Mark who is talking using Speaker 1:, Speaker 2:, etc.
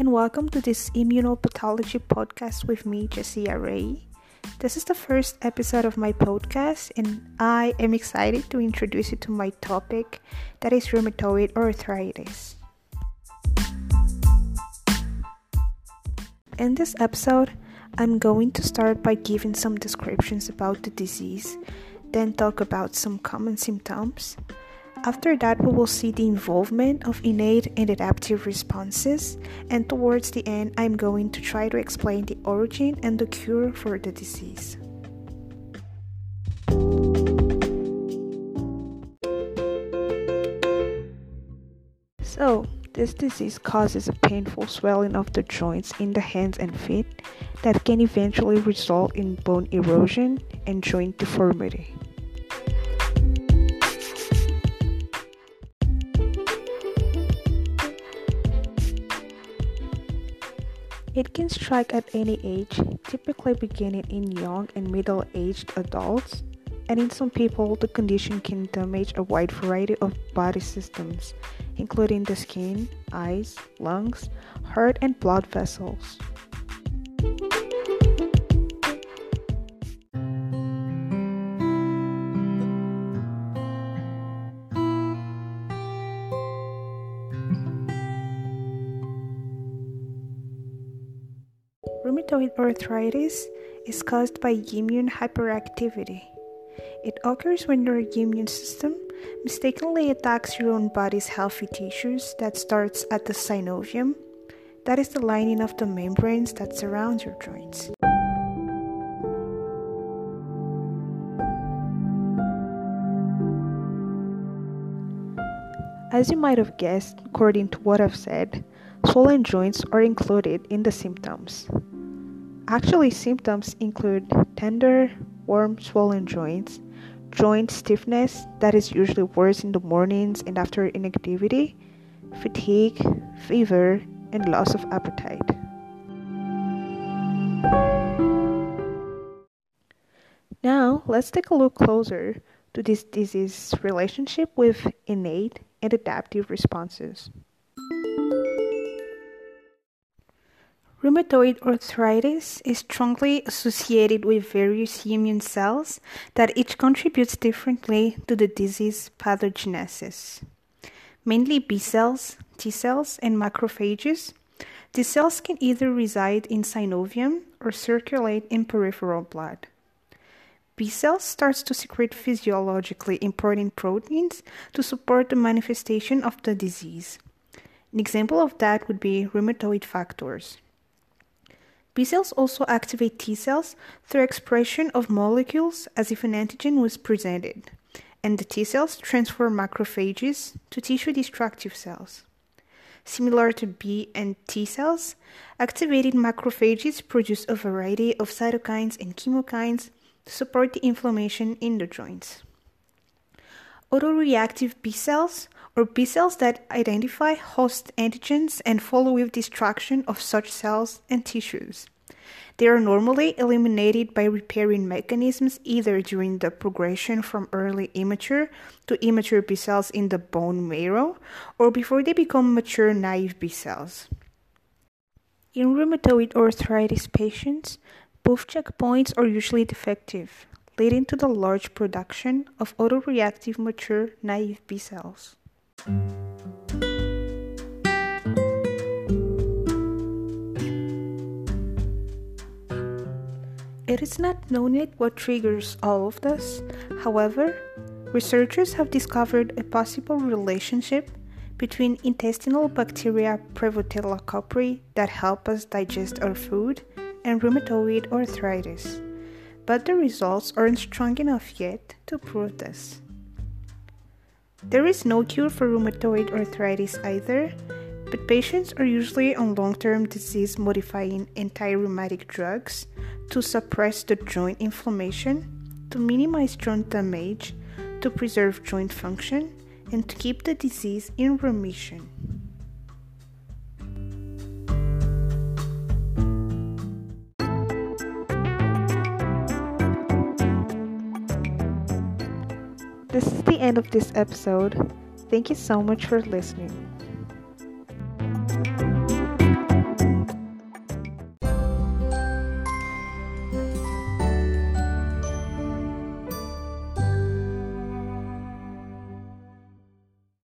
Speaker 1: and welcome to this immunopathology podcast with me, Jessia Ray. This is the first episode of my podcast, and I am excited to introduce you to my topic that is rheumatoid arthritis. In this episode, I'm going to start by giving some descriptions about the disease, then talk about some common symptoms after that, we will see the involvement of innate and adaptive responses, and towards the end, I'm going to try to explain the origin and the cure for the disease. So, this disease causes a painful swelling of the joints in the hands and feet that can eventually result in bone erosion and joint deformity. It can strike at any age, typically beginning in young and middle aged adults, and in some people, the condition can damage a wide variety of body systems, including the skin, eyes, lungs, heart, and blood vessels. Rheumatoid arthritis is caused by immune hyperactivity. It occurs when your immune system mistakenly attacks your own body's healthy tissues that starts at the synovium, that is the lining of the membranes that surround your joints. As you might have guessed, according to what I've said, swollen joints are included in the symptoms. Actually, symptoms include tender, warm, swollen joints, joint stiffness that is usually worse in the mornings and after inactivity, fatigue, fever, and loss of appetite. Now, let's take a look closer to this disease relationship with innate and adaptive responses. Rheumatoid arthritis is strongly associated with various immune cells that each contributes differently to the disease pathogenesis. Mainly B cells, T cells, and macrophages. These cells can either reside in synovium or circulate in peripheral blood. B cells starts to secrete physiologically important proteins to support the manifestation of the disease. An example of that would be rheumatoid factors. B cells also activate T cells through expression of molecules as if an antigen was presented, and the T cells transform macrophages to tissue destructive cells. Similar to B and T cells, activated macrophages produce a variety of cytokines and chemokines to support the inflammation in the joints. Autoreactive B cells or B cells that identify host antigens and follow with destruction of such cells and tissues. They are normally eliminated by repairing mechanisms either during the progression from early immature to immature B cells in the bone marrow or before they become mature naive B cells. In rheumatoid arthritis patients, both checkpoints are usually defective, leading to the large production of autoreactive mature naive B cells. It is not known yet what triggers all of this. However, researchers have discovered a possible relationship between intestinal bacteria Prevotella copri that help us digest our food and rheumatoid arthritis. But the results aren't strong enough yet to prove this. There is no cure for rheumatoid arthritis either, but patients are usually on long term disease modifying anti rheumatic drugs to suppress the joint inflammation, to minimize joint damage, to preserve joint function, and to keep the disease in remission. This is the end of this episode. Thank you so much for listening.